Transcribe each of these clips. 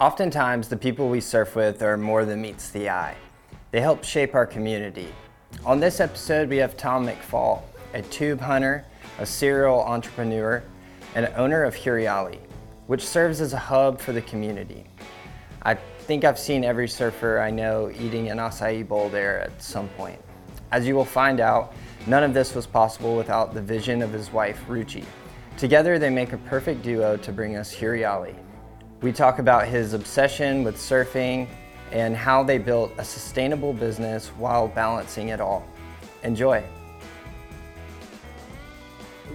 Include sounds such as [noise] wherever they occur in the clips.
Oftentimes, the people we surf with are more than meets the eye. They help shape our community. On this episode, we have Tom McFall, a tube hunter, a serial entrepreneur, and owner of Huriyali, which serves as a hub for the community. I think I've seen every surfer I know eating an acai bowl there at some point. As you will find out, none of this was possible without the vision of his wife, Ruchi. Together, they make a perfect duo to bring us Huriyali. We talk about his obsession with surfing and how they built a sustainable business while balancing it all. Enjoy.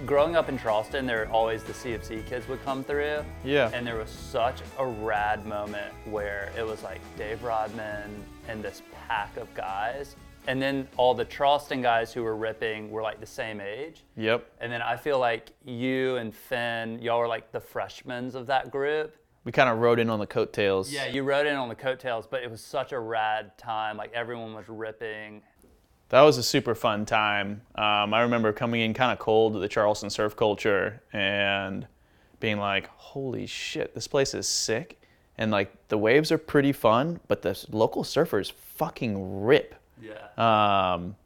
growing up in Charleston, there always the CFC kids would come through. Yeah. And there was such a rad moment where it was like Dave Rodman and this pack of guys. And then all the Charleston guys who were ripping were like the same age. Yep. And then I feel like you and Finn, y'all were like the freshmen of that group. We kind of rode in on the coattails. Yeah, you rode in on the coattails, but it was such a rad time. Like everyone was ripping. That was a super fun time. Um, I remember coming in kind of cold to the Charleston surf culture and being like, holy shit, this place is sick. And like the waves are pretty fun, but the local surfers fucking rip. Yeah. Um,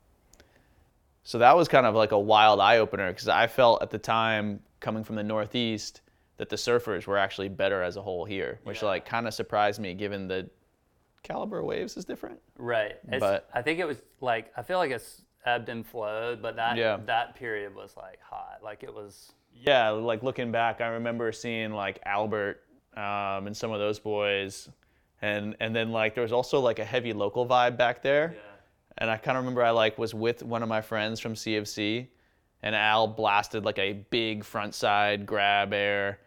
so that was kind of like a wild eye opener because I felt at the time coming from the Northeast that the surfers were actually better as a whole here, which Yeah. like kind of surprised me given the caliber of waves is different. Right. It's, But- I think it was like I feel like it's ebbed and flowed, but that Yeah. that period was like hot. Like it was Yeah, like looking back, I remember seeing like Albert um, and some of those boys, and and then like there was also like a heavy local vibe back there. And I kind of remember I like was with one of my friends from CFC, and Al blasted like a big front side grab air,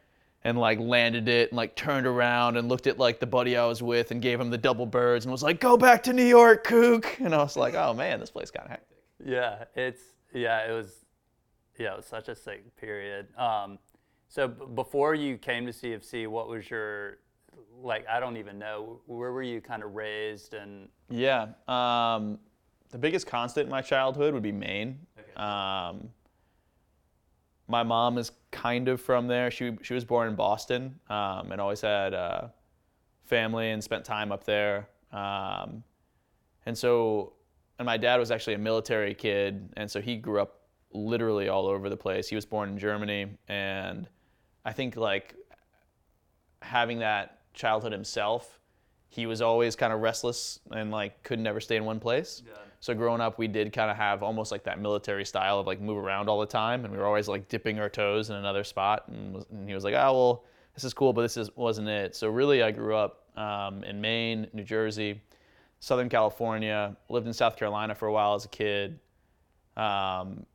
and like landed it and like turned around and looked at like the buddy I was with and gave him the double birds and was like, "Go back to New York, kook." And I was like, "Oh man, this place got hectic." Yeah, it's yeah, it was yeah, it was such a sick period. Um, so b- before you came to CFC, what was your like? I don't even know. Where were you kind of raised and Yeah. Um, the biggest constant in my childhood would be Maine. Um, my mom is kind of from there. She she was born in Boston um, and always had uh, family and spent time up there. Um, and so, and my dad was actually a military kid, and so he grew up literally all over the place. He was born in Germany, and I think like having that childhood himself, he was always kind of restless and like could never stay in one place. So growing up, we did kind of have almost like that military style of like move around all the time, and we were always like dipping our toes in another spot. And, was, and he was like, "Oh well, this is cool, but this is, wasn't it." So really, I grew up um, in Maine, New Jersey, Southern California. Lived in South Carolina for a while as a kid. Um,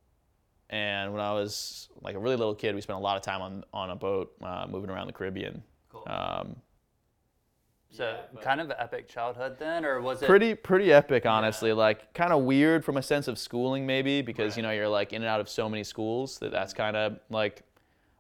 and when I was like a really little kid, we spent a lot of time on on a boat uh, moving around the Caribbean. Um, so kind of epic childhood then, or was it pretty pretty epic honestly. Like kind of weird from a sense of schooling maybe because you know you're like in and out of so many schools that that's kind of like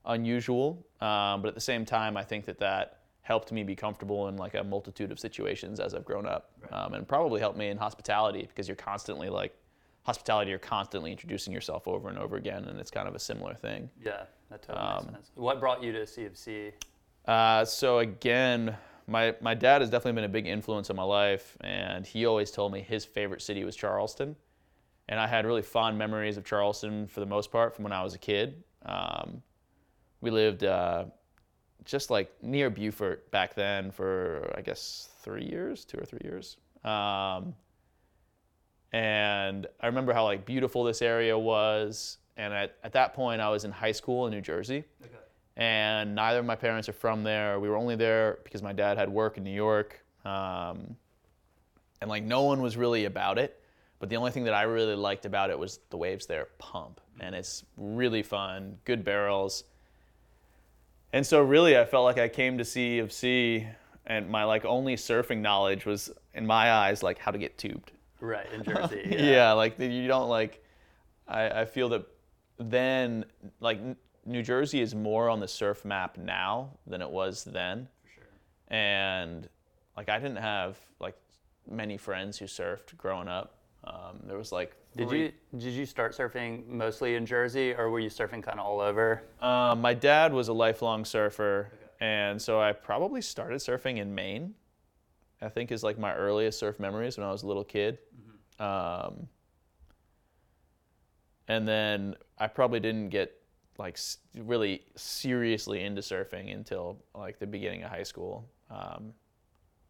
unusual. Um, but at the same time i think that that helped me be comfortable in like a multitude of situations as i've grown up. Um, and probably helped me in hospitality because you're constantly like hospitality you're constantly introducing yourself over and over again and it's kind of a similar thing. Yeah, that totally Um, makes sense. What brought you to CFC? Uh, so again, my my dad has definitely been a big influence in my life, and he always told me his favorite city was Charleston, and I had really fond memories of Charleston for the most part from when I was a kid. Um, we lived uh, just like near Beaufort back then for I guess three years, two or three years. Um, and I remember how like beautiful this area was. And at, at that point, I was in high school in New Jersey and neither of my parents are from there. We were only there because my dad had work in New York, um, and like no one was really about it. But the only thing that I really liked about it was the waves there pump, and it's really fun, good barrels. And so really, I felt like I came to CFC, and my like only surfing knowledge was, in my eyes, like how to get tubed. Right in Jersey. [laughs] Yeah, like you don't like. I, I feel that then like New Jersey is more on the surf map now than it was then. For sure. And like I didn't have like many friends who surfed growing up. Um, there was like Did you did you start surfing mostly in Jersey, or were you surfing kind of all over? Um, my dad was a lifelong surfer, and so I probably started surfing in Maine. I think is like my earliest surf memories when I was a little kid. Um, and then I probably didn't get like really seriously into surfing until like the beginning of high school. Um,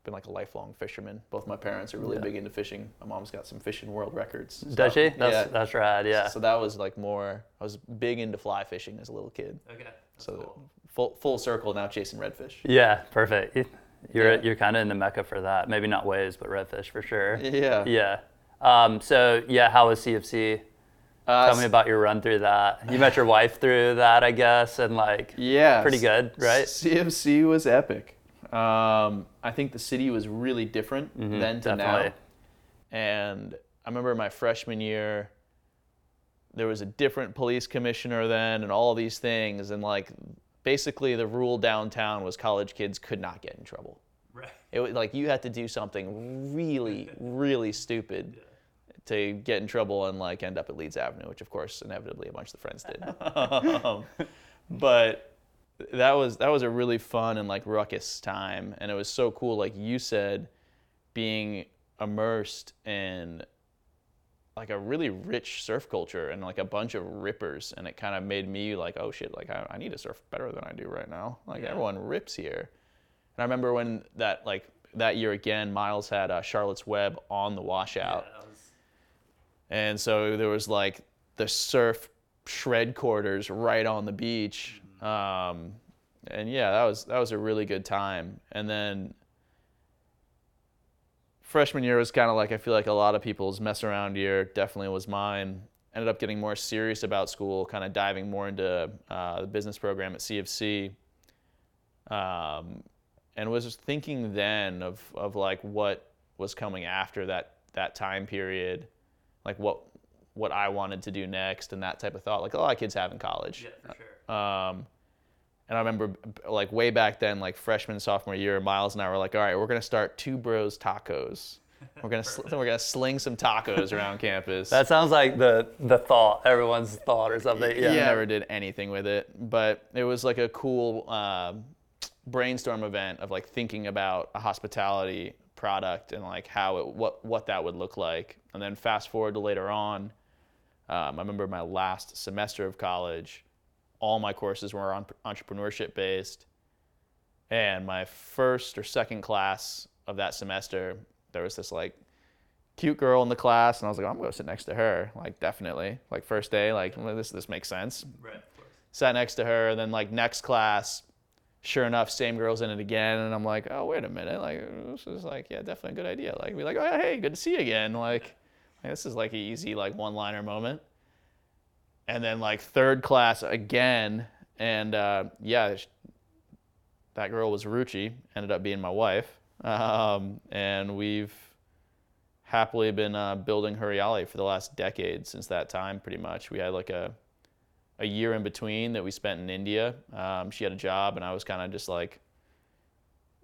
been like a lifelong fisherman. Both my parents are really Yeah. big into fishing. My mom's got some fishing world records. Does stuff. she? That's yeah. that's rad. Yeah. So that was like more. I was big into fly fishing as a little kid. okay. So full full circle now chasing redfish. Yeah, perfect. You- You're Yeah. you're kind of in the mecca for that. Maybe not waves, but redfish for sure. Yeah. Yeah. Um, so yeah, how was CFC? Uh, Tell me about your run through that. You met your wife through that, I guess, and like Yeah. pretty good, right? CFC was epic. Um, I think the city was really different then to Mm-hmm. definitely. now. And I remember my freshman year, there was a different police commissioner then, and all these things, and like basically the rule downtown was college kids could not get in trouble. Right. It was like you had to do something really, really stupid to get in trouble and like end up at Leeds Avenue, which of course inevitably a bunch of the friends did. [laughs] um, but that was that was a really fun and like ruckus time, and it was so cool. Like you said, being immersed in like a really rich surf culture and like a bunch of rippers, and it kind of made me like, oh shit, like I, I need to surf better than I do right now. Like Yeah. everyone rips here. And I remember when that like that year again, Miles had uh, Charlotte's Web on the washout, and so there was like the surf shred quarters right on the beach. Um, and yeah, that was that was a really good time. And then freshman year was kind of like I feel like a lot of people's mess around year. Definitely was mine. Ended up getting more serious about school, kind of diving more into uh, the business program at CFC. Um, and was thinking then of of like what was coming after that that time period, like what what I wanted to do next and that type of thought, like a lot of kids have in college. Yeah, for sure. Um, and I remember like way back then, like freshman sophomore year, Miles and I were like, all right, we're gonna start Two Bros Tacos. We're gonna sl- we're gonna sling some tacos around campus. That sounds like the the thought, everyone's thought or something. Yeah. Yeah. Never did anything with it, but it was like a cool uh, brainstorm event of like thinking about a hospitality product and like how it what what that would look like. And then fast forward to later on, um, I remember my last semester of college, all my courses were on entrepreneurship based, and my first or second class of that semester, there was this like cute girl in the class, and I was like, I'm gonna sit next to her, like definitely, like first day, like this this makes sense. Right. Sat next to her, and then like next class, sure enough, same girl's in it again, and I'm like, oh wait a minute, like this is like yeah, definitely a good idea. Like be like, oh hey, good to see you again. Like, like, this is like an easy like one liner moment. And then like third class again, and uh, yeah, that girl was Ruchi, ended up being my wife, um, and we've happily been uh, building Huriyali for the last decade since that time. Pretty much, we had like a a year in between that we spent in India. Um, she had a job, and I was kind of just like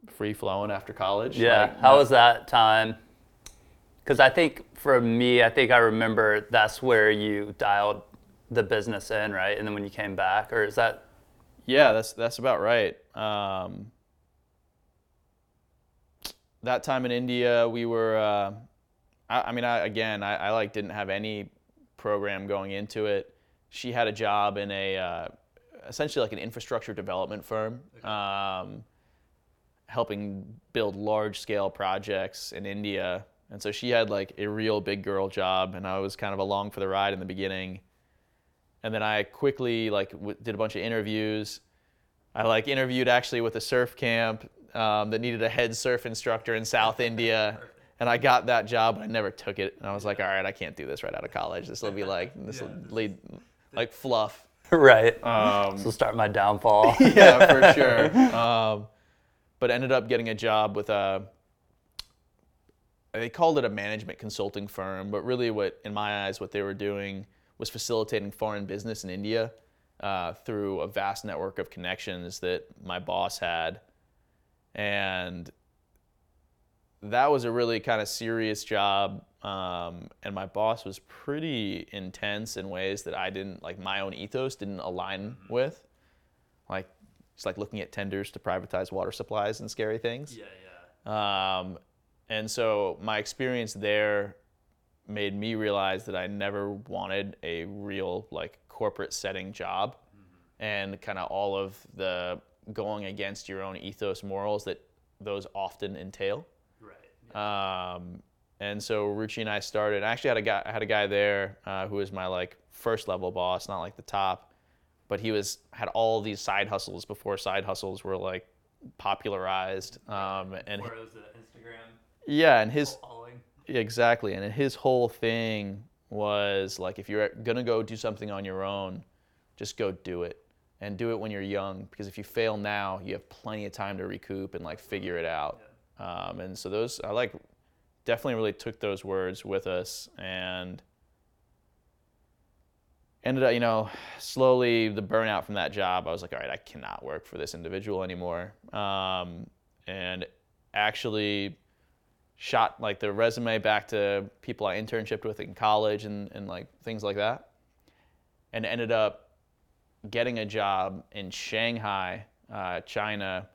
free flowing after college. Yeah. Like, How was that time? Because I think for me, I think I remember that's where you dialed the business in, right? And then when you came back, or is that? Yeah, that's that's about right. Um, that time in India, we were. Uh, I, I mean, I, again, I, I like didn't have any program going into it. She had a job in a uh, essentially like an infrastructure development firm, um, helping build large scale projects in India. And so she had like a real big girl job, and I was kind of along for the ride in the beginning and then I quickly like w- did a bunch of interviews. I like interviewed actually with a surf camp um, that needed a head surf instructor in South India, [laughs] and I got that job, but I never took it. And I was like, all right, I can't do this right out of college. This will be like [laughs] this will lead like fluff. [laughs] right. Um, this will start my downfall. yeah, for sure. Um, but ended up getting a job with a. They called it a management consulting firm, but really, what in my eyes, what they were doing was facilitating foreign business in India uh, through a vast network of connections that my boss had, and that was a really kind of serious job. Um, and my boss was pretty intense in ways that I didn't like. My own ethos didn't align with like just like looking at tenders to privatize water supplies and scary things. Yeah, yeah. Um, and so my experience there made me realize that I never wanted a real like corporate setting job and kind of all of the going against your own ethos morals that those often entail. Right. Um, and so Ruchi and I started. I actually had a guy. I had a guy there uh, who was my like first level boss, not like the top, but he was had all these side hustles before side hustles were like popularized. Um, and it was the Instagram yeah, and his exactly, and his whole thing was like, if you're gonna go do something on your own, just go do it, and do it when you're young, because if you fail now, you have plenty of time to recoup and like figure it out. Um, and so those, I like, definitely really took those words with us, and ended up, you know, slowly the burnout from that job. I was like, all right, I cannot work for this individual anymore, um, and actually shot like the resume back to people I internshiped with in college and, and like things like that. And ended up getting a job in Shanghai, uh, China,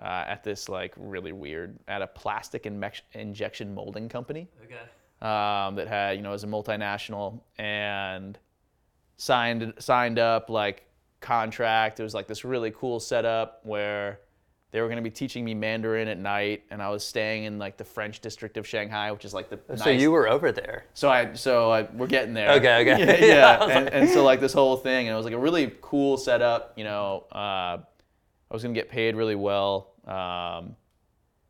uh, at this like really weird, at a plastic inmec- injection molding company Okay. um, that had, you know, as a multinational and signed signed up like contract. It was like this really cool setup where they were going to be teaching me Mandarin at night, and I was staying in like the French district of Shanghai, which is like the So nice- you were over there. so I so I, we're getting there. Okay, okay. [laughs] Yeah, Yeah, yeah. [laughs] And, like- and so like this whole thing, and it was like a really cool setup. You know, uh, I was gonna get paid really well, um,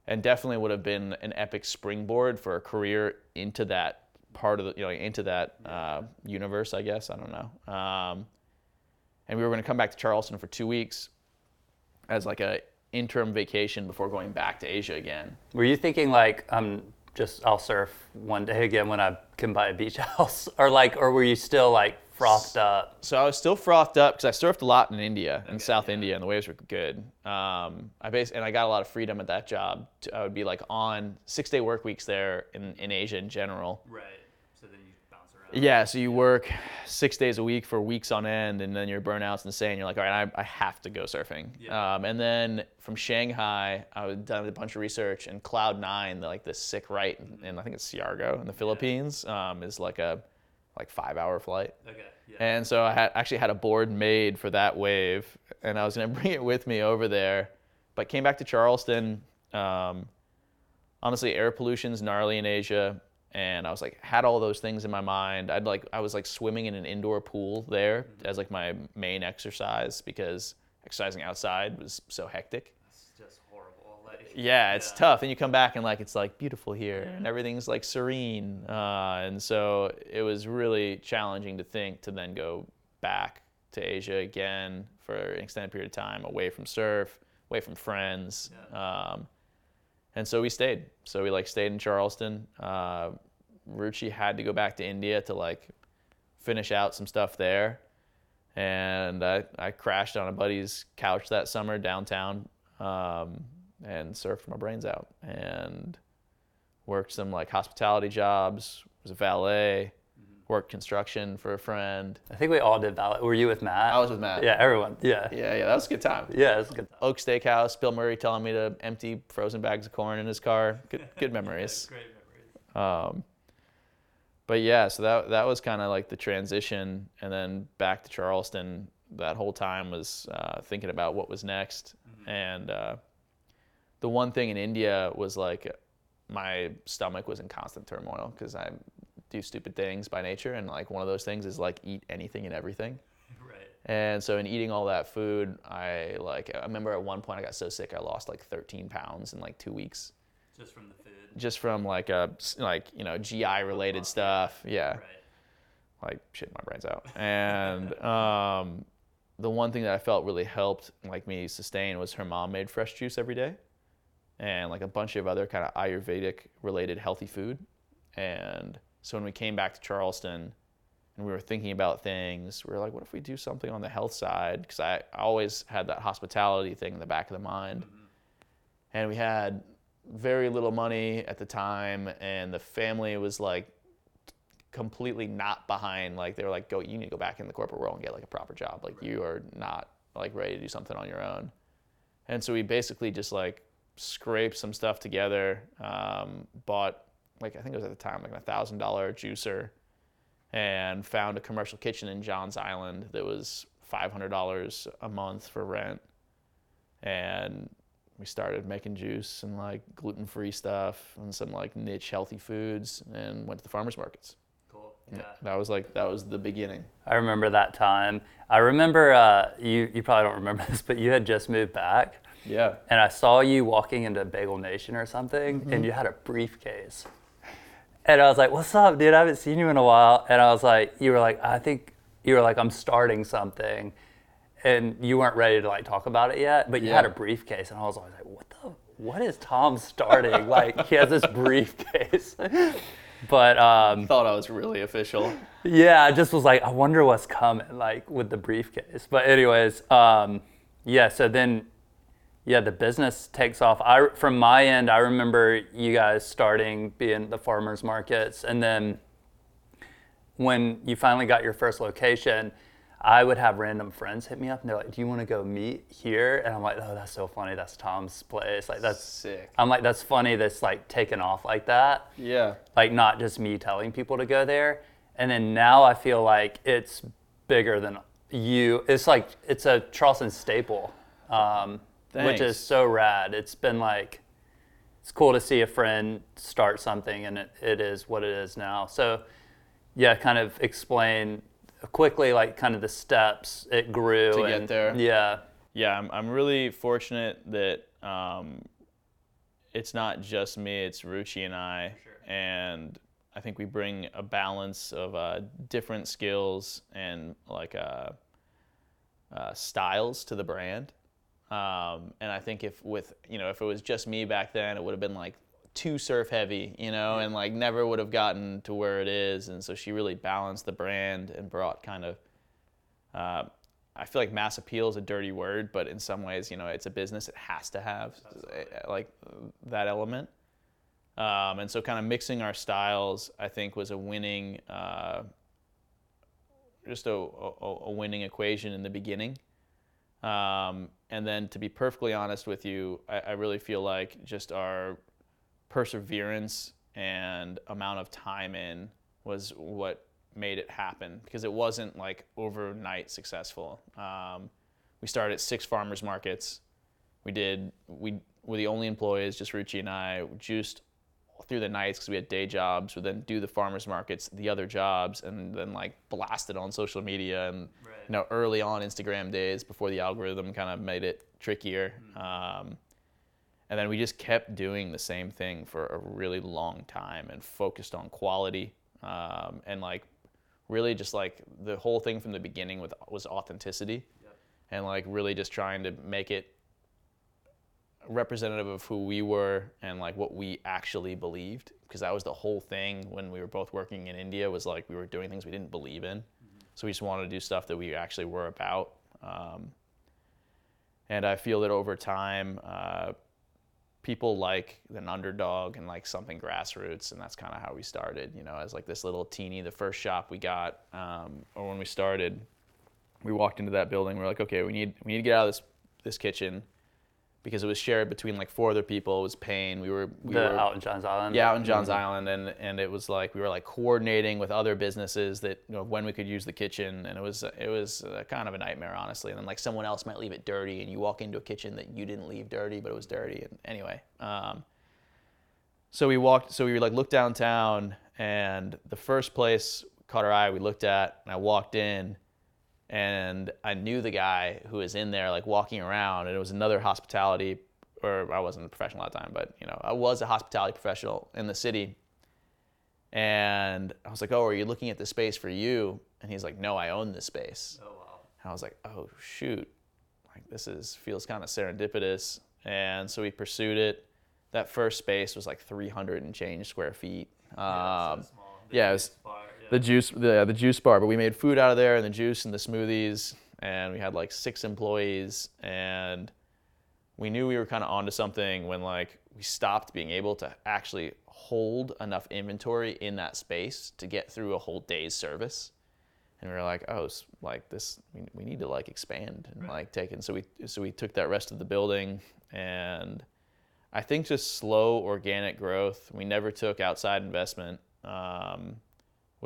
and definitely would have been an epic springboard for a career into that part of the you know into that uh, universe. I guess I don't know. Um, and we were gonna come back to Charleston for two weeks as like a interim vacation before going back to Asia again. Were you thinking like I'm just I'll surf one day again when I can buy a beach [laughs] house, or like, or were you still like frothed up? So I was still frothed up because I surfed a lot in India, in Okay, South yeah. India, and the waves were good. Um, I bas- and I got a lot of freedom at that job. To, I would be like on six day work weeks there in, in Asia in general. Right. So then you bounce around. Yeah, so you work six days a week for weeks on end, and then your burnout's insane. You're like, all right, I, I have to go surfing. Yeah. Um, and then from Shanghai, I was done a bunch of research, and Cloud Nine, like the sick right, and I think it's Siargao in the Philippines, um, is like a like five hour flight. Okay. Yeah. And so I had actually had a board made for that wave, and I was gonna [laughs] bring it with me over there, but came back to Charleston. Um, honestly, air pollution's gnarly in Asia, and I was like had all those things in my mind. I'd like I was like swimming in an indoor pool there as like my main exercise because exercising outside was so hectic. It's just horrible. Like. Yeah, it's tough. And you come back and like it's like beautiful here and everything's like serene. Uh, and so it was really challenging to think to then go back to Asia again for an extended period of time, away from surf, away from friends. Um, and so we stayed. So we like stayed in Charleston. Uh, Ruchi had to go back to India to like finish out some stuff there. And I, I crashed on a buddy's couch that summer downtown um, and surfed my brains out and worked some like hospitality jobs, was a valet, worked construction for a friend. I think we all did valet. Were you with Matt? I was with Matt. Yeah, everyone. Yeah. Yeah, Yeah, yeah, that was a good time. Yeah it's a good. time. Oak Steakhouse, Bill Murray telling me to empty frozen bags of corn in his car. Good, [laughs] good memories. Great memories. Um, but yeah, so that that was kind of like the transition, and then back to Charleston. That whole time was uh, thinking about what was next, and uh, the one thing in India was like my stomach was in constant turmoil because I do stupid things by nature, and like one of those things is like eat anything and everything. [laughs] Right. And so in eating all that food, I like I remember at one point I got so sick I lost like 13 pounds in like two weeks Just from the food. Just from like a like you know GI related stuff. Yeah, Right. like shit my brains out. And [laughs] um, the one thing that I felt really helped like me sustain was her mom made fresh juice every day, and like a bunch of other kind of Ayurvedic related healthy food. And so when we came back to Charleston. And we were thinking about things. We were like, what if we do something on the health side? Because I, I always had that hospitality thing in the back of the mind. And we had very little money at the time, and the family was like completely not behind. Like they were like, "Go, you need to go back in the corporate world and get like a proper job. Like you are not like ready to do something on your own." and so we basically just like scraped some stuff together, um, bought like I think it was at the time like a thousand dollar juicer, and found a commercial kitchen in Johns Island that was five hundred dollars a month for rent, and we started making juice and like gluten free stuff and some like niche healthy foods, and went to the farmers markets. Cool. Yeah. That was like that was the beginning. I remember that time. I remember uh, you. You probably don't remember this, but you had just moved back, Yeah. and I saw you walking into Bagel Nation or something, Mm-hmm. and you had a briefcase. And I was like, "What's up, dude? I haven't seen you in a while." And I was like, "You were like, I think you were like, I'm starting something," and you weren't ready to like talk about it yet, but you had a briefcase, and I was always like, "What the? What is Tom starting? [laughs] like, he has this briefcase." [laughs] but um, Thought I was really official. yeah, I just was like, I wonder what's coming, like with the briefcase. But anyways, um, yeah. So then, yeah, the business takes off. I from my end, I remember you guys starting being the farmers markets, and then when you finally got your first location. I would have random friends hit me up and they're like, "Do you want to go meet here?" And I'm like, "Oh, that's so funny. That's Tom's place. Like that's Sick. I'm like, that's funny. That's like taken off like that Yeah. like not just me telling people to go there and then now i feel like it's bigger than you it's like it's a charleston staple um, which is so rad it's been like it's cool to see a friend start something and it, it is what it is now so yeah kind of explain quickly like kind of the steps it grew To get there. yeah Yeah, I'm, I'm really fortunate that um, it's not just me, it's Ruchi and I. And I think we bring a balance of uh, different skills and like uh, uh, styles to the brand. Um, and I think if with you know if it was just me back then, it would have been like too surf heavy, you know, and like never would have gotten to where it is. And so she really balanced the brand and brought kind of uh, I feel like mass appeal is a dirty word, but in some ways, you know, it's a business. It has to have uh, like that element. Um, and so, kind of mixing our styles, I think, was a winning, uh, just a, a, a winning equation in the beginning. Um, and then, to be perfectly honest with you, I, I really feel like just our perseverance and amount of time in was what made it happen because it wasn't like overnight successful. Um, we started at six farmers markets. We did we were the only employees, just Ruchi and I, juiced through the nights because we had day jobs. Would then do the farmers markets, the other jobs, and then like blasted on social media and you know early on Instagram days before the algorithm kind of made it trickier. Um, and then we just kept doing the same thing for a really long time and focused on quality um, and like really just like the whole thing from the beginning with was authenticity and like really just trying to make it representative of who we were and like what we actually believed. Because that was the whole thing when we were both working in India was like we were doing things we didn't believe in. So we just wanted to do stuff that we actually were about um, and I feel that over time uh, people like an underdog and like something grassroots and that's kind of how we started you know as like this little teeny the first shop we got um, or when we started we walked into that building we're like okay we need we need to get out of this this kitchen because it was shared between like four other people it was pain we were we the were out in john's island yeah, out in Johns Island, and and it was like we were like coordinating with other businesses that you know when we could use the kitchen, and it was it was uh, kind of a nightmare, honestly. And then like someone else might leave it dirty, and you walk into a kitchen that you didn't leave dirty, but it was dirty. And anyway, um, so we walked, so we like looked downtown, and the first place caught our eye. We looked at, and I walked in, and I knew the guy who was in there, like walking around, and it was another hospitality, or I wasn't a professional at the time, but you know, I was a hospitality professional in the city. And I was like, "Oh, are you looking at the space for you?" And he's like, "No, I own this space." oh wow And I was like, "Oh shoot, like this is feels kind of serendipitous." And so we pursued it. That first space was like 300 and change square feet. Um, yeah, it was the juice the the juice bar but we made food out of there and the juice and the smoothies and we had like six employees and we knew we were kind of onto something when like we stopped being able to actually hold enough inventory in that space to get through a whole day's service and we were like, oh, like this, we, we need to like expand and like take it. And so we so we took that rest of the building, and I think just slow organic growth. We never took outside investment. Um,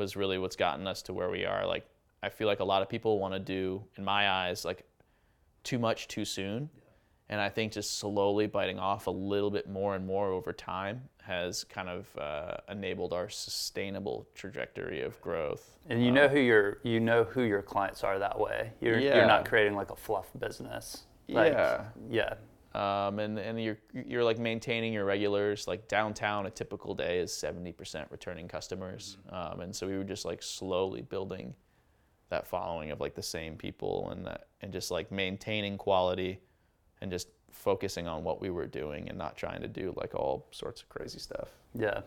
was really what's gotten us to where we are. Like I feel like a lot of people want to do, in my eyes, like too much too soon. And I think just slowly biting off a little bit more and more over time has kind of uh, enabled our sustainable trajectory of growth. And you know who your you know who your clients are that way. You're Yeah. you're not creating like a fluff business. Like, Yeah. Yeah. Um, and, and you're you're like maintaining your regulars. Like downtown, a typical day is 70% returning customers. Um, and so we were just like slowly building that following of like the same people and that, and just like maintaining quality and just focusing on what we were doing and not trying to do like all sorts of crazy stuff. Yeah,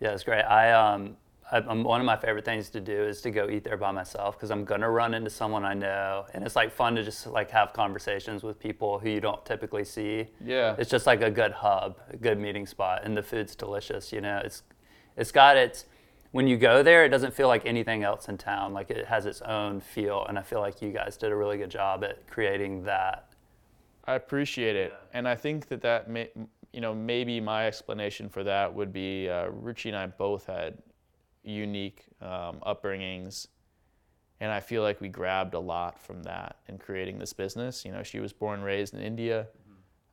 yeah, it's great. I um, I, I'm, one of my favorite things to do is to go eat there by myself because I'm gonna run into someone I know, and it's like fun to just like have conversations with people who you don't typically see. Yeah. it's just like a good hub, a good meeting spot, and the food's delicious. You know, it's it's got its when you go there, it doesn't feel like anything else in town. Like it has its own feel, and I feel like you guys did a really good job at creating that. I appreciate it, and I think that that may, you know maybe my explanation for that would be uh, Ruchi and I both had unique um, upbringings, and I feel like we grabbed a lot from that in creating this business. You know, she was born and raised in India,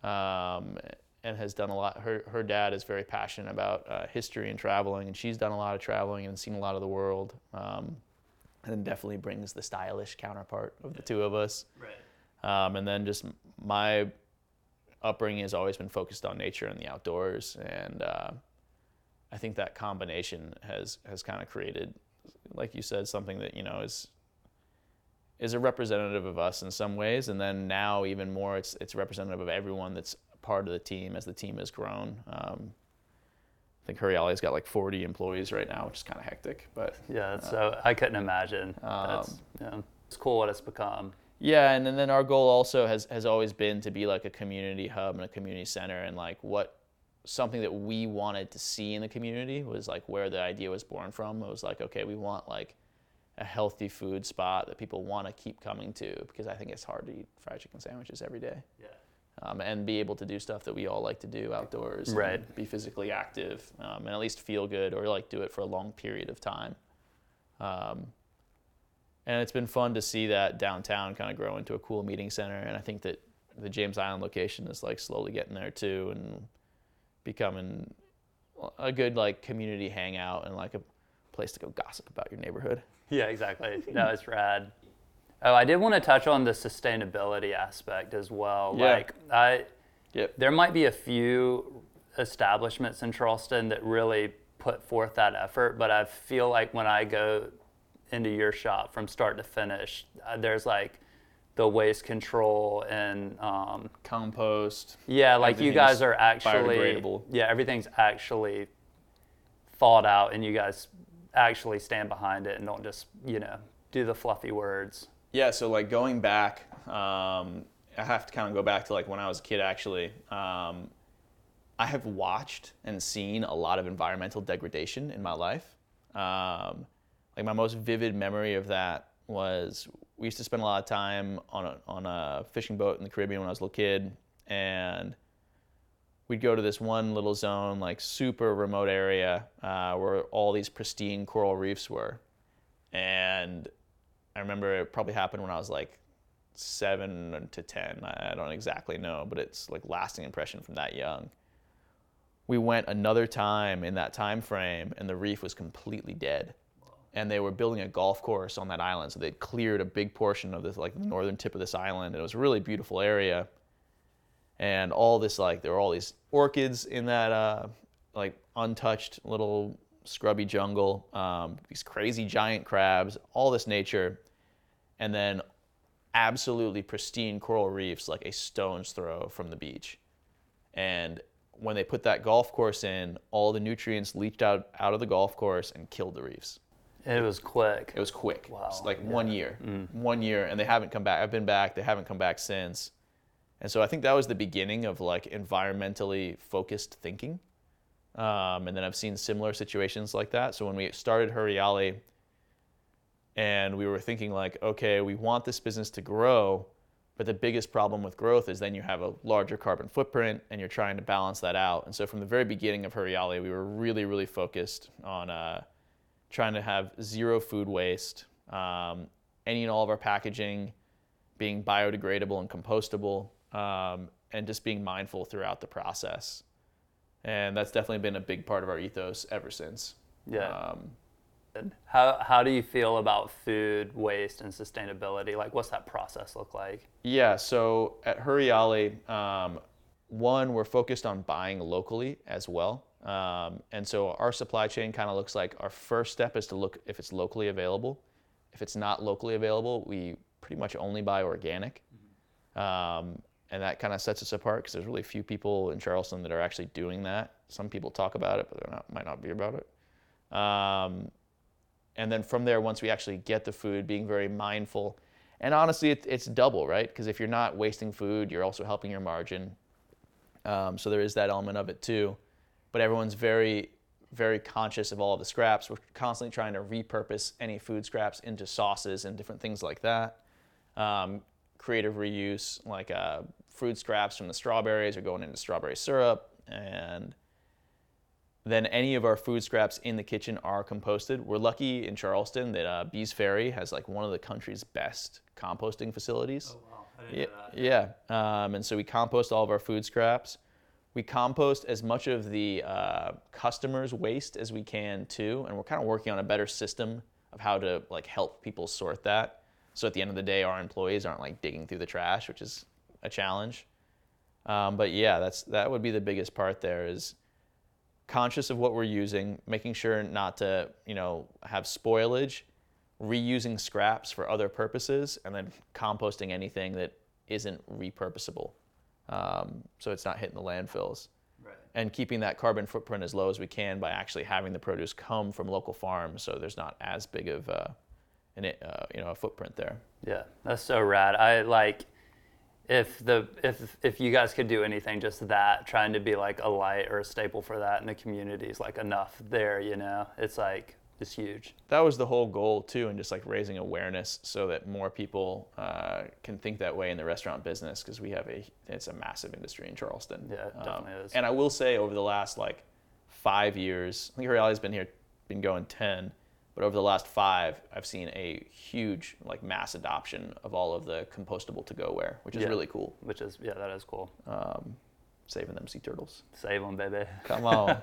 um, and has done a lot. Her her dad is very passionate about uh, history and traveling, and she's done a lot of traveling and seen a lot of the world. Um, and then definitely brings the stylish counterpart of the two of us. Right. Um, and then just my upbringing has always been focused on nature and the outdoors, and uh, I think that combination has has kind of created, like you said, something that you know is is a representative of us in some ways, and then now even more, it's it's representative of everyone that's part of the team as the team has grown. Um, I think Huriyali's got like 40 employees right now, which is kind of hectic, but Yeah, so I couldn't imagine. That's, Um, yeah, it's cool what it's become. Yeah, and then, then our goal also has, has always been to be like a community hub and a community center, and like what something that we wanted to see in the community was like where the idea was born from. It was like, okay, we want like a healthy food spot that people want to keep coming to because I think it's hard to eat fried chicken sandwiches every day. Yeah. Um, and be able to do stuff that we all like to do outdoors, and Right. Be physically active, um, and at least feel good, or like do it for a long period of time. Um, and it's been fun to see that downtown kind of grow into a cool meeting center. And I think that the James Island location is like slowly getting there too, and becoming a good like community hangout and like a place to go gossip about your neighborhood. Yeah, exactly. That was rad. Oh, I did want to touch on the sustainability aspect as well. Yeah. Like I Yep. there might be a few establishments in Charleston that really put forth that effort, but I feel like when I go into your shop from start to finish, uh, there's like the waste control and um, Compost. yeah, like you guys are actually biodegradable. yeah, everything's actually thought out, and you guys actually stand behind it and don't just you know do the fluffy words. Yeah, so like going back, um, I have to kind of go back to like when I was a kid actually. Um, I have watched and seen a lot of environmental degradation in my life. Um, like my most vivid memory of that was we used to spend a lot of time on a, on a fishing boat in the Caribbean when I was a little kid, and we'd go to this one little zone, like super remote area, uh, where all these pristine coral reefs were, and I remember it probably happened when I was like seven to ten. I I don't exactly know, but it's like lasting impression from that young. We went another time in that time frame, and the reef was completely dead. And they were building a golf course on that island, so they'd cleared a big portion of this, like the northern tip of this island. And it was a really beautiful area. And all this, like, there were all these orchids in that, uh, like, untouched little scrubby jungle. Um, these crazy giant crabs, all this nature and then absolutely pristine coral reefs like a stone's throw from the beach. And when they put that golf course in, all the nutrients leached out out of the golf course and killed the reefs. It was quick. It was quick. Wow, It's like yeah. one year. One year and they haven't come back. I've been back, they haven't come back since. And so I think that was the beginning of like environmentally focused thinking. Um, and then I've seen similar situations like that. So when we started Huriyali, and we were thinking like, okay, we want this business to grow, but the biggest problem with growth is then you have a larger carbon footprint and you're trying to balance that out. And so from the very beginning of Huriyali, we were really, really focused on uh, trying to have zero food waste, um, any and all of our packaging being biodegradable and compostable, um, and just being mindful throughout the process. And that's definitely been a big part of our ethos ever since. Yeah. Um, How, how do you feel about food waste and sustainability? Like, what's that process look like? Yeah, so at Huriyali, um, one, we're focused on buying locally as well. Um, and so our supply chain kind of looks like our first step is to look if it's locally available. If it's not locally available, we pretty much only buy organic. Um, and that kind of sets us apart because there's really few people in Charleston that are actually doing that. Some people talk about it, but they not, might not be about it. Um, and then from there, once we actually get the food, being very mindful. And honestly, it, it's double, right? Because if you're not wasting food, you're also helping your margin. Um, so there is that element of it too. But everyone's very, very conscious of all of the scraps. We're constantly trying to repurpose any food scraps into sauces and different things like that. Um, creative reuse, like uh, fruit scraps from the strawberries are going into strawberry syrup and then any of our food scraps in the kitchen are composted. We're lucky in Charleston that uh, Bees Ferry has like one of the country's best composting facilities. Oh, wow. Yeah, yeah. Um, and so we compost all of our food scraps. We compost as much of the uh, customers' waste as we can too, and we're kind of working on a better system of how to like help people sort that. So at the end of the day, our employees aren't like digging through the trash, which is a challenge. Um, but yeah, that's that would be the biggest part. There is conscious of what we're using, making sure not to you know have spoilage, reusing scraps for other purposes, and then composting anything that isn't repurposable. Um, so it's not hitting the landfills. Right. And keeping that carbon footprint as low as we can by actually having the produce come from local farms, so there's not as big of uh, an, uh, you know a footprint there. Yeah, that's so rad. I like if the if if you guys could do anything, just that, trying to be like a light or a staple for that in the community is like enough there. You know, it's like it's huge. That was the whole goal too, and just like raising awareness so that more people uh, can think that way in the restaurant business because we have a it's a massive industry in Charleston. Yeah, it definitely is. And I will say over the last like five years, I think Huriyali's been here, been going ten, but over the last five, I've seen a huge like mass adoption of all of the compostable to-go-ware, which is Yeah. really cool. Which is yeah, that is cool. Um, saving them sea turtles. Save them, baby. Come on.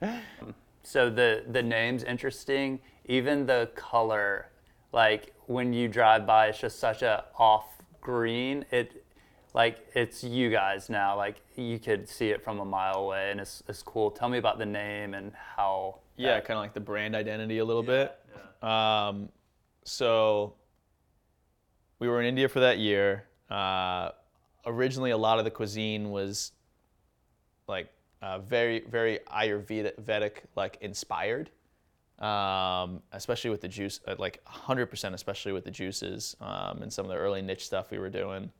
[laughs] So the the name's interesting. Even the color, like when you drive by, it's just such a off green. It like it's you guys now. Like you could see it from a mile away, and it's it's cool. Tell me about the name and how. Yeah, that- kind of like the brand identity a little bit. Um, so we were in India for that year. Uh, originally, a lot of the cuisine was like uh, very, very Ayurvedic like inspired, um, especially with the juice, uh, like 100%, especially with the juices um, and some of the early niche stuff we were doing.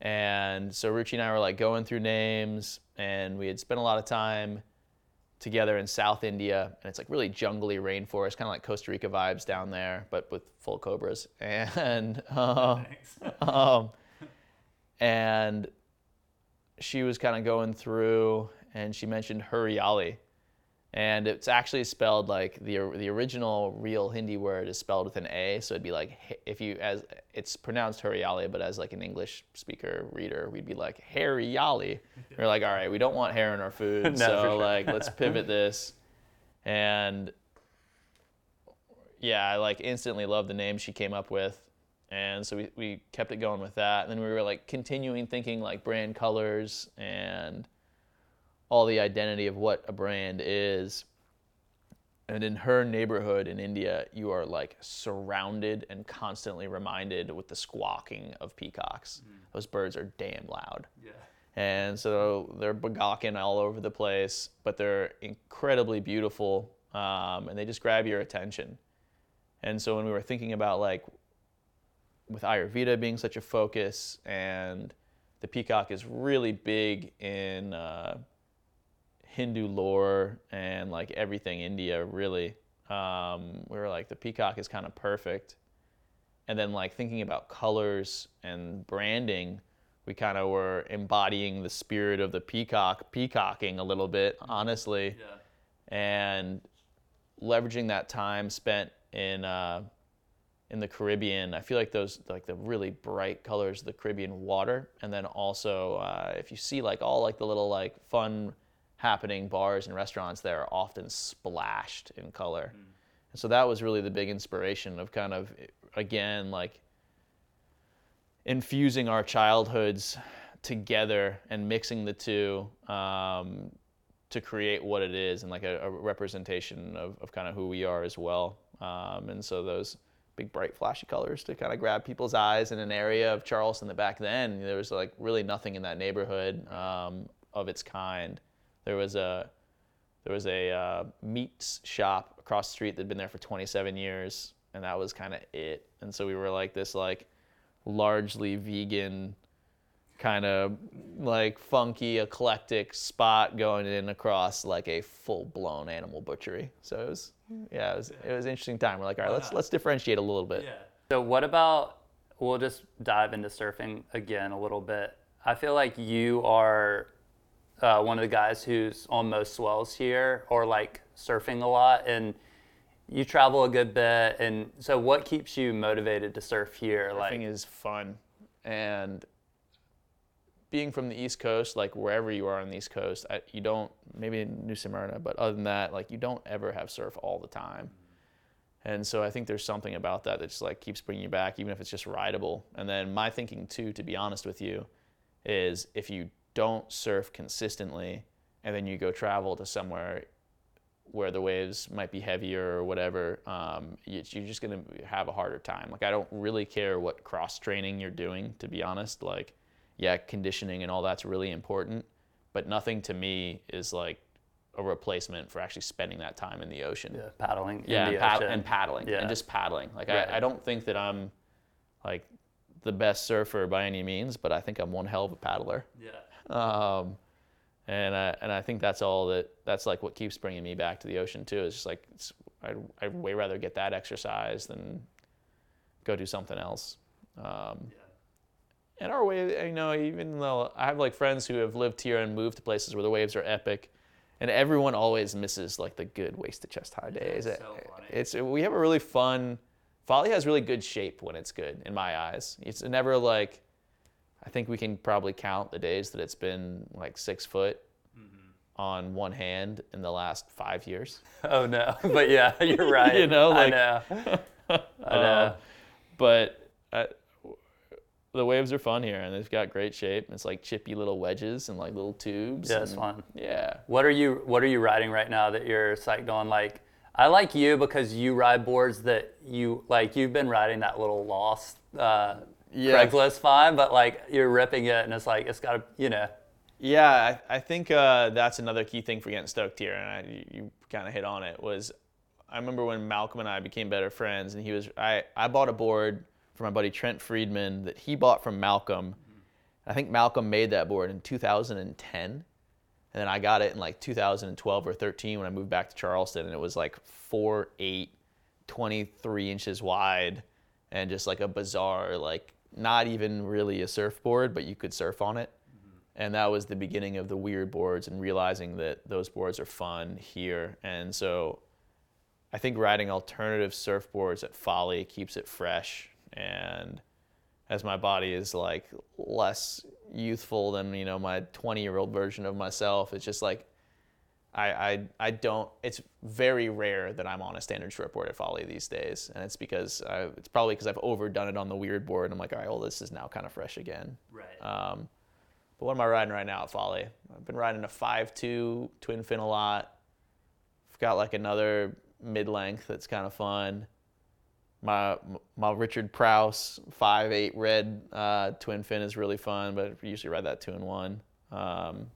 And so Ruchi and I were like going through names, and we had spent a lot of time together in South India, and it's like really jungly rainforest, kind of like Costa Rica vibes down there, but with full cobras. [laughs] And um, [laughs] um, and she was kind of going through, and she mentioned Huriyali, and it's actually spelled like the the original real Hindi word is spelled with an A, so it'd be like if you as it's pronounced Huriyali, but as like an English speaker reader, we'd be like Hariali. [laughs] We're like, all right, we don't want hair in our food, [laughs] No, so sure. like let's [laughs] pivot this, and yeah, I like instantly loved the name she came up with. And so we, we kept it going with that. And then we were like continuing thinking like brand colors and all the identity of what a brand is. And in her neighborhood in India, you are like surrounded and constantly reminded with the squawking of peacocks. Those birds are damn loud. Yeah. And so they're begawking all over the place, but they're incredibly beautiful um, and they just grab your attention. And so when we were thinking about like with Ayurveda being such a focus and the peacock is really big in uh, Hindu lore and like everything India really. um, we were like, the Peacock is kind of perfect. And then like thinking about colors and branding, we kind of were embodying the spirit of the peacock, peacocking a little bit, honestly, and leveraging that time spent in uh, in the Caribbean. I feel like those like the really bright colors of the Caribbean water, and then also uh, if you see like all like the little like fun happening bars and restaurants there are often splashed in color. And so that was really the big inspiration of kind of again like infusing our childhoods together and mixing the two um, to create what it is and like a, a representation of, of kind of who we are as well. Um, and so those big bright flashy colors to kind of grab people's eyes in an area of Charleston that back then there was like really nothing in that neighborhood um, of its kind. There was a there was a uh, meats shop across the street that'd been there for 27 years, and that was kind of it. And so we were like this like largely vegan kind of like funky eclectic spot going in across like a full blown animal butchery. So it was yeah, it was it was an interesting time. We're like, all right, let's let's differentiate a little bit. Yeah. So what about? We'll just dive into surfing again a little bit. I feel like you are uh, one of the guys who's on most swells here, or like surfing a lot, and you travel a good bit. And so, what keeps you motivated to surf here? Surfing Like, is fun, and being from the East Coast, like wherever you are on the East Coast, I, you don't maybe in New Smyrna, but other than that, like you don't ever have surf all the time. And so I think there's something about that that just like keeps bringing you back, even if it's just rideable. And then my thinking too, to be honest with you, is if you don't surf consistently and then you go travel to somewhere where the waves might be heavier or whatever, um, you, you're just gonna have a harder time. Like I don't really care what cross training you're doing, to be honest. Like, yeah, conditioning and all that's really important, but nothing to me is like a replacement for actually spending that time in the ocean. yeah, paddling. Yeah, in and, the pad- ocean. and paddling, Yeah. and just paddling. Like Right. I, I don't think that I'm like the best surfer by any means, but I think I'm one hell of a paddler. Yeah. Um, and I, and I think that's all that that's like what keeps bringing me back to the ocean too. Is just like it's, I'd, I'd way rather get that exercise than go do something else. Um, And our wave, you know, even though I have like friends who have lived here and moved to places where the waves are epic, and everyone always misses like the good waist to chest high days. it's so funny. It's we have a really fun. Folly has really good shape when it's good in my eyes. It's never like. I think we can probably count the days that it's been like six foot Mm-hmm. on one hand in the last five years. Oh no, [laughs] but yeah, you're [laughs] right. You know, like- [laughs] I know. I know. Uh, but uh, the waves are fun here, and they've got great shape. It's like chippy little wedges and like little tubes. Yeah, it's fun. Yeah. What are you What are you riding right now that you're psyched on? Like, I like you because you ride boards that you like. You've been riding that little Lost uh, Yeah. Craigslist fine, but like you're ripping it, and it's like it's got to, you know. Yeah, I, I think uh, that's another key thing for getting stoked here, and I, you, you kind of hit on it. Was I remember when Malcolm and I became better friends, and he was I I bought a board for my buddy Trent Friedman that he bought from Malcolm. I think Malcolm made that board in 2010, and then I got it in like 2012 or 13 when I moved back to Charleston, and it was like 4'8", 23 inches wide, and just like a bizarre like not even really a surfboard, but you could surf on it. Mm-hmm. And that was the beginning of the weird boards and realizing that those boards are fun here. And so i think riding alternative surfboards at folly keeps it fresh and as my body is like less youthful than you know my 20 year old version of myself it's just like I, I, I don't it's very rare that i'm on a standard shortboard at folly these days and it's because I, it's probably because i've overdone it on the weird board i'm like all right well this is now kind of fresh again Right. um, but what am I riding right now at Folly? I've been riding a 5.2 twin fin a lot. I've got like another mid length that's kind of fun. My my Richard Prouse 5.8 red uh, twin fin is really fun, but I usually ride that two in one. Um,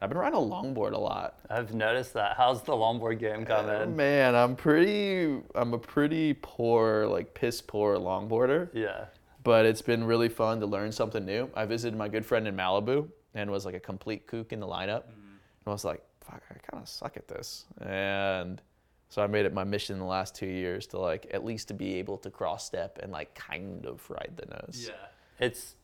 I've been riding a longboard a lot. I've noticed that. How's the longboard game Oh, coming? man, I'm pretty. I'm a pretty poor, like piss poor longboarder yeah. but it's been really fun to learn something new. I visited my good friend in Malibu and was like a complete kook in the lineup. Mm-hmm. And I was like, fuck, I kind of suck at this. And So I made it my mission in the last two years to like at least to be able to cross step and like kind of ride the nose. Yeah. It's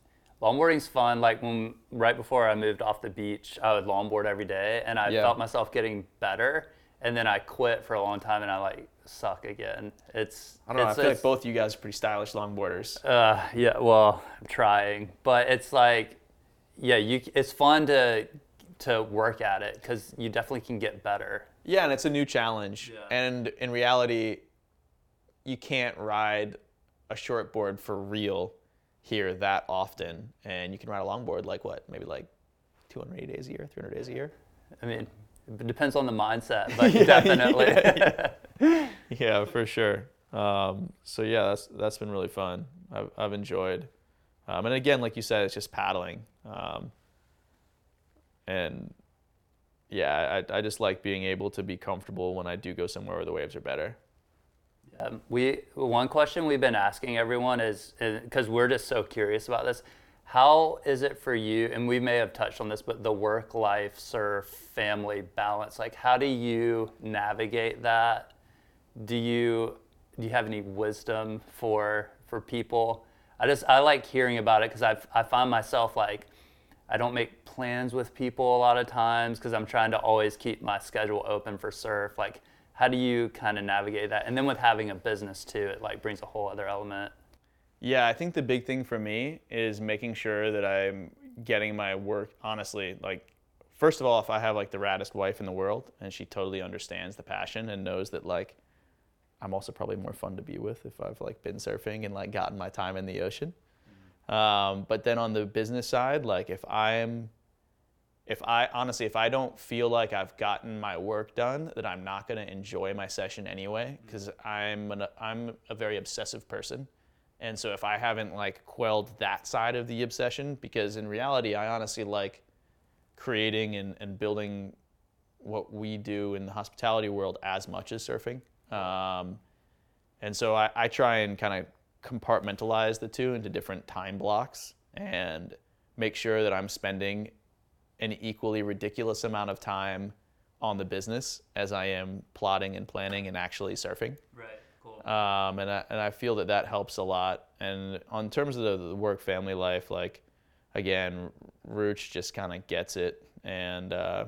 longboarding's fun. Like when right before I moved off the beach, I would longboard every day, and I Yeah. felt myself getting better. And then I quit for a long time, and I like suck again. It's I don't know. I feel like both you guys are pretty stylish longboarders. Uh, yeah. Well, I'm trying, but it's like, yeah, you. It's fun to to work at it because you definitely can get better. Yeah, and it's a new challenge. Yeah. And in reality, you can't ride a shortboard for real here that often. And you can ride a longboard like what? Maybe like 280 days a year, 300 days a year? I mean, it depends on the mindset, [laughs] but definitely. [laughs] Yeah, for sure. Um, so yeah, that's that's been really fun. I've I've enjoyed, um, and again, like you said, it's just paddling, um, and yeah, I I just like being able to be comfortable when I do go somewhere where the waves are better. Um, we one question we've been asking everyone is because we're just so curious about this. How is it for you? And we may have touched on this, but the work life, surf, family balance. Like, how do you navigate that? Do you do you have any wisdom for for people? I just I like hearing about it because I I find myself like I don't make plans with people a lot of times because I'm trying to always keep my schedule open for surf. Like, how do you kind of navigate that? And then with having a business too, it like brings a whole other element. Yeah, I think the big thing for me is making sure that I'm getting my work honestly. Like, first of all, if I have like the raddest wife in the world and she totally understands the passion and knows that like I'm also probably more fun to be with if I've like been surfing and like gotten my time in the ocean. Um, but then on the business side, like if I'm, if I honestly, if I don't feel like I've gotten my work done, that I'm not going to enjoy my session anyway, because I'm an, I'm a very obsessive person. And so if I haven't like quelled that side of the obsession, because in reality, I honestly like creating and, and building what we do in the hospitality world as much as surfing. Um, and so I, I try and kind of compartmentalize the two into different time blocks and make sure that I'm spending an equally ridiculous amount of time on the business as I am plotting and planning and actually surfing. Right. Cool. Um, and, I, and I feel that that helps a lot. And on terms of the, the work family life, like again, Rooch just kind of gets it, and uh,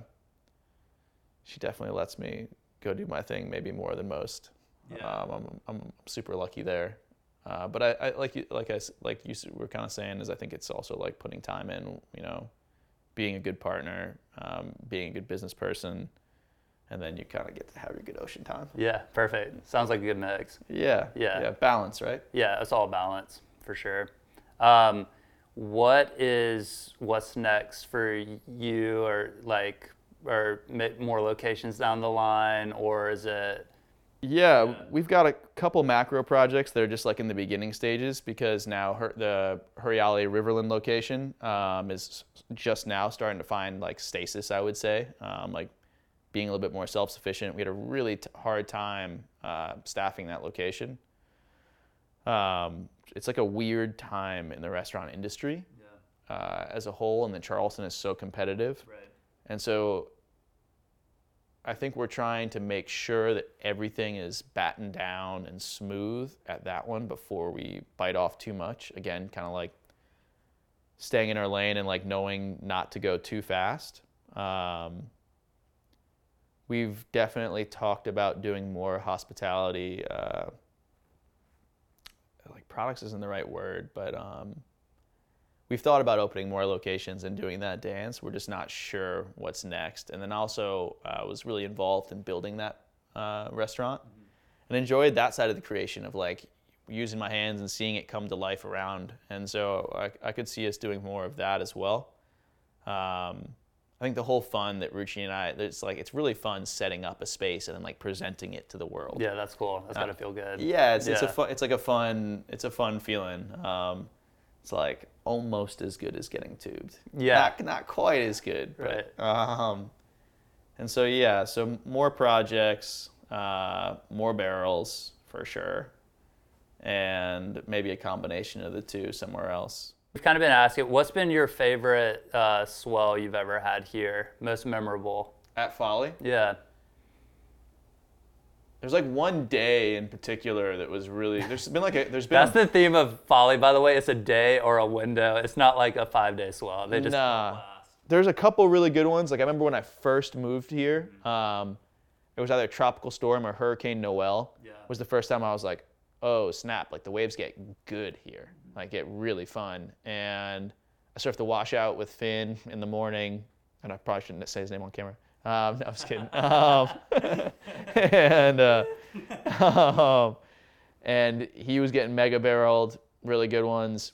she definitely lets me go do my thing, maybe more than most. Yeah. Um, I'm, I'm super lucky there. Uh, but I, I like you, like I like you were kind of saying is I think it's also like putting time in, you know, being a good partner, um, being a good business person, and then you kind of get to have your good ocean time. yeah. Perfect. Sounds like a good mix. Yeah. Yeah. Yeah. Balance, right? Yeah, it's all balance for sure. Um, what is what's next for you, or like, or more locations down the line, or is it? Yeah, we've got a couple macro projects that are just like in the beginning stages because now her, the Huriyali Riverland location um, is just now starting to find like stasis, I would say, um, like being a little bit more self-sufficient. We had a really t- hard time uh, staffing that location. Um, it's like a weird time in the restaurant industry uh, as a whole, and then Charleston is so competitive. Right. And so I think we're trying to make sure that everything is battened down and smooth at that one before we bite off too much. Again, kind of like staying in our lane and like knowing not to go too fast. Um, we've definitely talked about doing more hospitality. Uh, like products isn't the right word, but um, we've thought about opening more locations and doing that dance. We're just not sure what's next. And then also uh, was really involved in building that uh, restaurant and enjoyed that side of the creation of like using my hands and seeing it come to life around. And so I, I could see us doing more of that as well. Um, I think the whole fun that Ruchi and I, it's like it's really fun setting up a space and then like presenting it to the world. Yeah, that's cool. That's gotta feel good. Yeah, it's, it's a fun, it's like a fun it's a fun feeling. Um, it's like almost as good as getting tubed. Yeah. not, not quite as good. But, um, and so yeah, so more projects, uh, more barrels for sure, and maybe a combination of the two somewhere else. We've kind of been asking, what's been your favorite uh, swell you've ever had here? Most memorable? At Folly, Yeah. There's like one day in particular that was really. There's been like a. There's been. That's the theme of Folly, by the way. It's a day or a window. It's not like a five day swell. They just Nah. there's a couple really good ones. Like I remember when I first moved here, um, it was either a tropical storm or Hurricane Noel. Yeah. Was the first time I was like, oh snap! Like the waves get good here, like get really fun. And I surfed the washout with Finn in the morning, and I probably shouldn't say his name on camera. Um, no, I was kidding. um, [laughs] and uh, um, and he was getting mega barreled, really good ones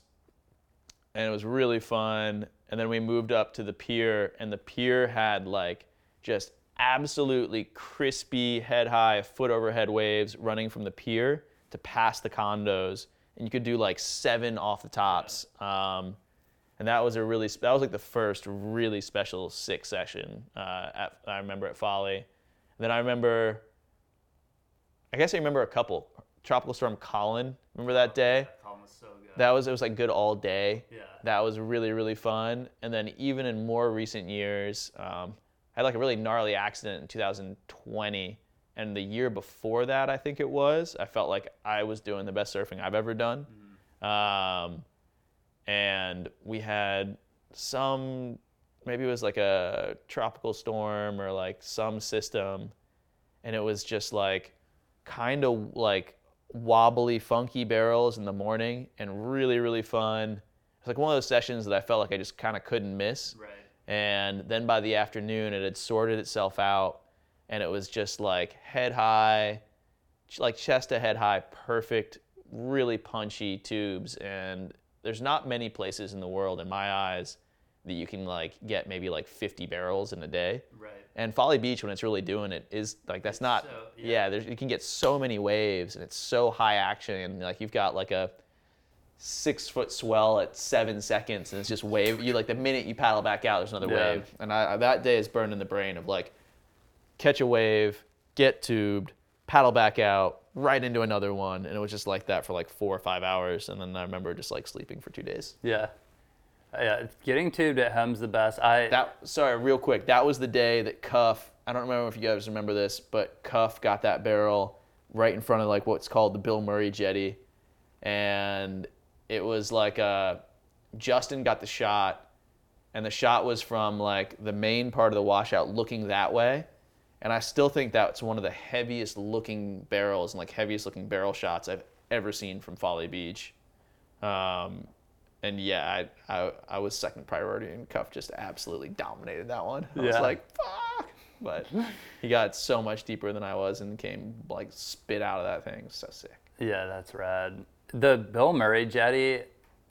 and it was really fun. And then we moved up to the pier, and the pier had like just absolutely crispy, head high, foot overhead waves running from the pier to past the condos, and you could do like seven off the tops. Um, and that was a really that was like the first really special sick session uh, at, I remember at Folly. And then I remember, I guess I remember a couple. Tropical Storm Colin, remember that day? Colin was so good. That was it was like good all day. Yeah. That was really really fun. And then even in more recent years, um, I had like a really gnarly accident in 2020, and the year before that, I think it was, I felt like I was doing the best surfing I've ever done. Um, and we had some, maybe it was like a tropical storm or like some system, and it was just like kind of like wobbly, funky barrels in the morning and really, really fun. It's like one of those sessions that I felt like I just kind of couldn't miss. Right. And then by the afternoon, it had sorted itself out, and it was just like head high, like chest to head high, perfect, really punchy tubes. And there's not many places in the world, in my eyes, that you can like get maybe like 50 barrels in a day. Right. And Folly Beach, when it's really doing it, is like that's not. so- yeah, yeah. there's, you can get so many waves, and it's so high action, and like you've got like a six foot swell at seven seconds, and it's just wave. You like the minute you paddle back out, there's another Yeah. wave, and I, I- that day is burned in the brain of like catch a wave, get tubed, paddle back out, right into another one, and it was just like that for like four or five hours, and then I remember just like sleeping for two days. Yeah. Yeah. Getting tubed at home's the best. I That sorry, real quick. That was the day that Cuff. I don't remember if you guys remember this, but Cuff got that barrel right in front of like what's called the Bill Murray jetty, and it was like uh, Justin got the shot, and the shot was from like the main part of the washout, looking that way, and I still think that's one of the heaviest looking barrels and like heaviest looking barrel shots I've ever seen from Folly Beach. Um, and yeah, I, I I was second priority, and Cuff just absolutely dominated that one. I was like, fuck. But he got so much deeper than I was and came like spit out of that thing. So sick. Yeah, that's rad. The Bill Murray jetty,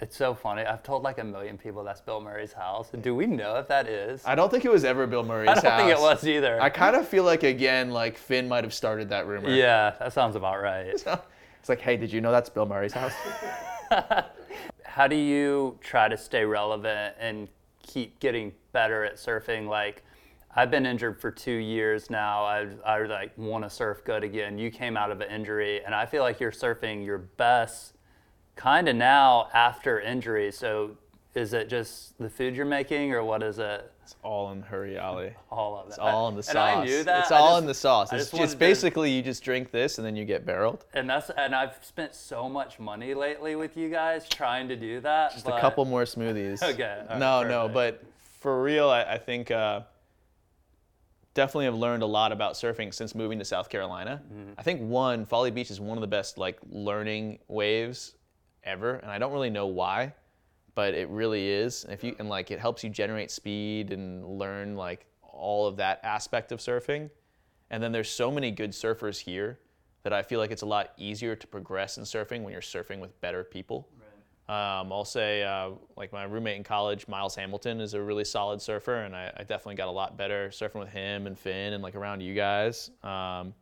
it's so funny. I've told like a million people that's Bill Murray's house. Do we know if that is? I don't think it was ever Bill Murray's house. [laughs] I don't think it was either. I kind of feel like again, like Finn might have started that rumor. yeah, that sounds about right. [laughs] It's like, hey, did you know that's Bill Murray's house? [laughs] How do you try to stay relevant and keep getting better at surfing? Like, I've been injured for two years now. I, I like want to surf good again. You came out of an injury, and I feel like you're surfing your best kind of now after injury. So, is it just the food you're making, or what is it? it's all in Huriyali. [laughs] All of it. It's all in the sauce. [laughs] And I knew that. It's all just- in the sauce. It's, just it's wanted to- basically you just drink this and then you get barreled. And that's and I've spent so much money lately with you guys trying to do that. Just but- a couple more smoothies. [laughs] Okay, right, no, no, but for real, I, I think uh, definitely have learned a lot about surfing since moving to South Carolina. Mm-hmm. I think one, Folly Beach is one of the best like learning waves ever, and I don't really know why, but it really is. And if you and like it helps you generate speed and learn like all of that aspect of surfing. And then there's so many good surfers here that I feel like it's a lot easier to progress in surfing when you're surfing with better people. Um, I'll say, uh, like my roommate in college, Miles Hamilton, is a really solid surfer, and I, I definitely got a lot better surfing with him and Finn and like around you guys. Um,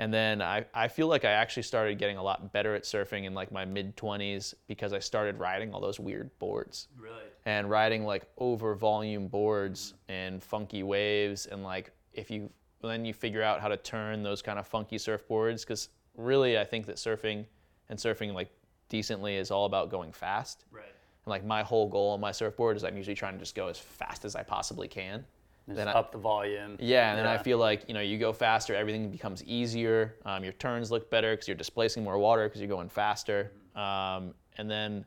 and then I, I feel like I actually started getting a lot better at surfing in like my mid 20s because I started riding all those weird boards Really? and riding like over volume boards and funky waves and like if you then you figure out how to turn those kind of funky surfboards because really I think that surfing and surfing like decently is all about going fast Right. and like my whole goal on my surfboard is I'm usually trying to just go as fast as I possibly can then I- up the volume. Yeah, and then I feel like you know you go faster, everything becomes easier. Um, your turns look better because you're displacing more water because you're going faster. Um, and then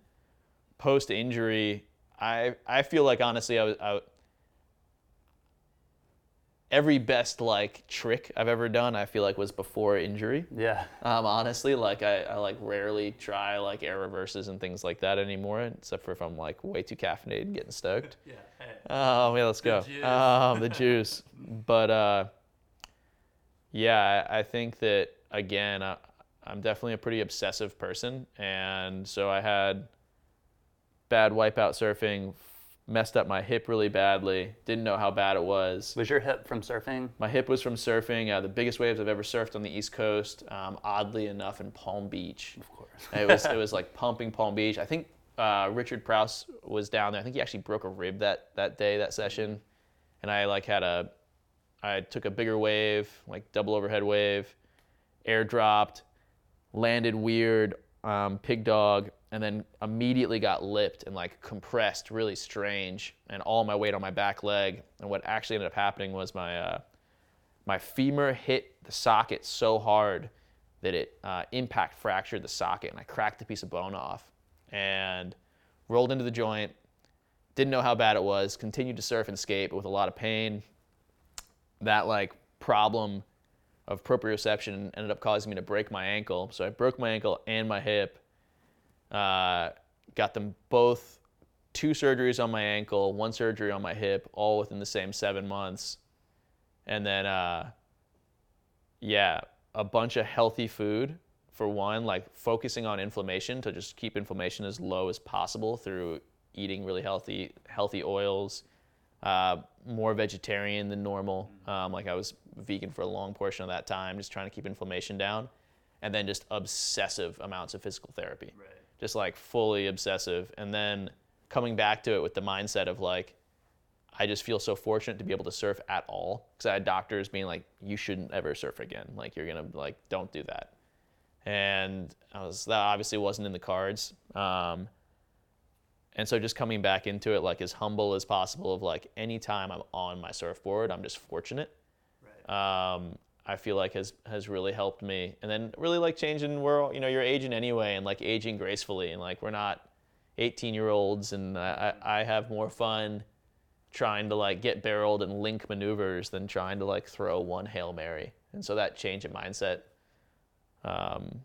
post injury, I I feel like honestly I was I, every best like trick I've ever done I feel like was before injury. Yeah. Um, honestly, like I, I like rarely try like air reverses and things like that anymore, except for if I'm like way too caffeinated and getting stoked. [laughs] Yeah. Oh yeah, let's go. juice. Um, the [laughs] juice. But uh, yeah, I, I think that again, I, I'm definitely a pretty obsessive person, and so I had bad wipeout surfing, messed up my hip really badly. Didn't know how bad it was. Was your hip from surfing? My hip was from surfing. Uh, the biggest waves I've ever surfed on the East Coast. Um, oddly enough, in Palm Beach. Of course. It was it [laughs] was like pumping Palm Beach. I think uh, Richard Prouse was down there. I think he actually broke a rib that that day that session, and I like had a I took a bigger wave, like double overhead wave, airdropped, landed weird, um, pig dog, and then immediately got lipped and like compressed, really strange, and all my weight on my back leg. And what actually ended up happening was my uh, my femur hit the socket so hard that it uh, impact fractured the socket, and I cracked a piece of bone off and rolled into the joint. Didn't know how bad it was. Continued to surf and skate, but with a lot of pain. That like problem of proprioception ended up causing me to break my ankle. So I broke my ankle and my hip. Uh, got them both two surgeries on my ankle, one surgery on my hip, all within the same seven months. And then, uh, yeah, a bunch of healthy food for one, like focusing on inflammation to just keep inflammation as low as possible through eating really healthy, healthy oils, uh, more vegetarian than normal. Um, like I was vegan for a long portion of that time, just trying to keep inflammation down, and then just obsessive amounts of physical therapy, Right. Just like fully obsessive, and then coming back to it with the mindset of like, I just feel so fortunate to be able to surf at all because I had doctors being like, you shouldn't ever surf again. Like you're gonna like don't do that. And I was that obviously wasn't in the cards. Um, and so just coming back into it like as humble as possible of like anytime I'm on my surfboard, I'm just fortunate. Right. Um, I feel like has has really helped me. And then really like changing all- you know you're aging anyway and like aging gracefully and like we're not 18 year olds and I, I have more fun trying to like get barreled and link maneuvers than trying to like throw one hail mary. And so that change in mindset um,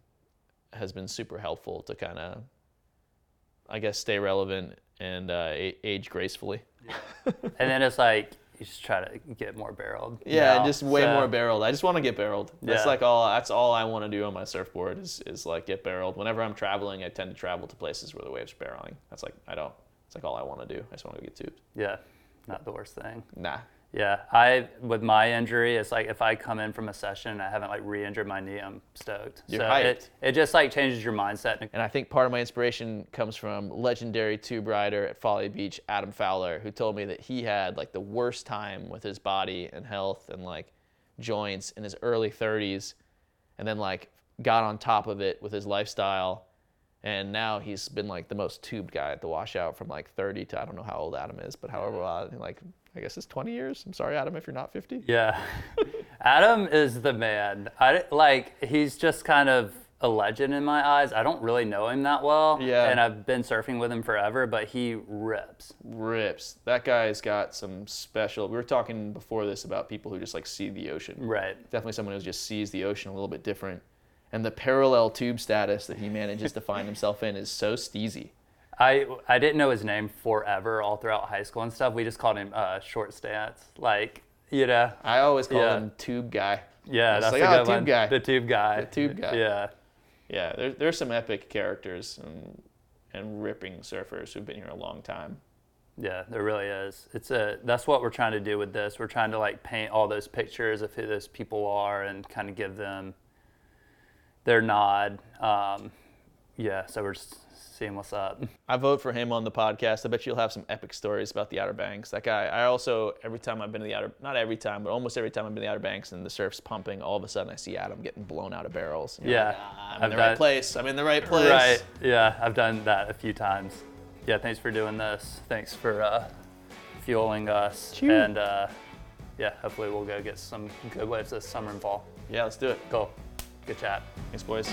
has been super helpful to kind of, I guess, stay relevant and uh, age gracefully. and then it's like you just try to get more barreled. Yeah, now. just way So- more barreled. I just want to get barreled. That's Yeah. like all. That's all I want to do on my surfboard is is like get barreled. Whenever I'm traveling, I tend to travel to places where the waves are barreling. That's like I don't. It's like all I want to do. I just want to get tubed. Yeah, not the worst thing. Nah. Yeah, I with my injury, it's like if I come in from a session and I haven't like re-injured my knee, I'm stoked. You're so hyped. it it just like changes your mindset. And I think part of my inspiration comes from legendary tube rider at Folly Beach, Adam Fowler, who told me that he had like the worst time with his body and health and like joints in his early 30s, and then like got on top of it with his lifestyle. And now he's been like the most tubed guy at the washout from like 30 to I don't know how old Adam is, but however, uh, like I guess it's 20 years. I'm sorry, Adam, if you're not 50. Yeah, [laughs] Adam is the man. I like he's just kind of a legend in my eyes. I don't really know him that well. Yeah. and I've been surfing with him forever, but he rips. Rips. That guy's got some special. We were talking before this about people who just like see the ocean. Right. definitely someone who just sees the ocean a little bit different. And the parallel tube status that he manages to find himself in is so steezy. I I didn't know his name forever all throughout high school and stuff. We just called him uh, Short Stance. Like you know. I always call Yeah. him tube guy. Yeah, that's like, a "Ah, good tube one. guy." The tube guy. The tube guy. Yeah. Yeah, there, there's some epic characters and and ripping surfers who've been here a long time. Yeah, there really is. It's a that's what we're trying to do with this. We're trying to like paint all those pictures of who those people are and kind of give them their nod. Um, yeah, so we're just seeing what's up. I vote for him on the podcast. I bet you'll have some epic stories about the Outer Banks. That guy. I also every time I've been to the Outer, not every time, but almost every time I've been to the Outer Banks and the surf's pumping, all of a sudden I see Adam getting blown out of barrels. Yeah, like, "Ah, I'm in I've the done- right place. I'm in the right place. Right. Yeah, I've done that a few times. Yeah, thanks for doing this. Thanks for uh, fueling us. Chew. And uh, yeah, hopefully we'll go get some good waves this summer and fall. Yeah, let's do it. Cool. Good chat. Thanks, boys.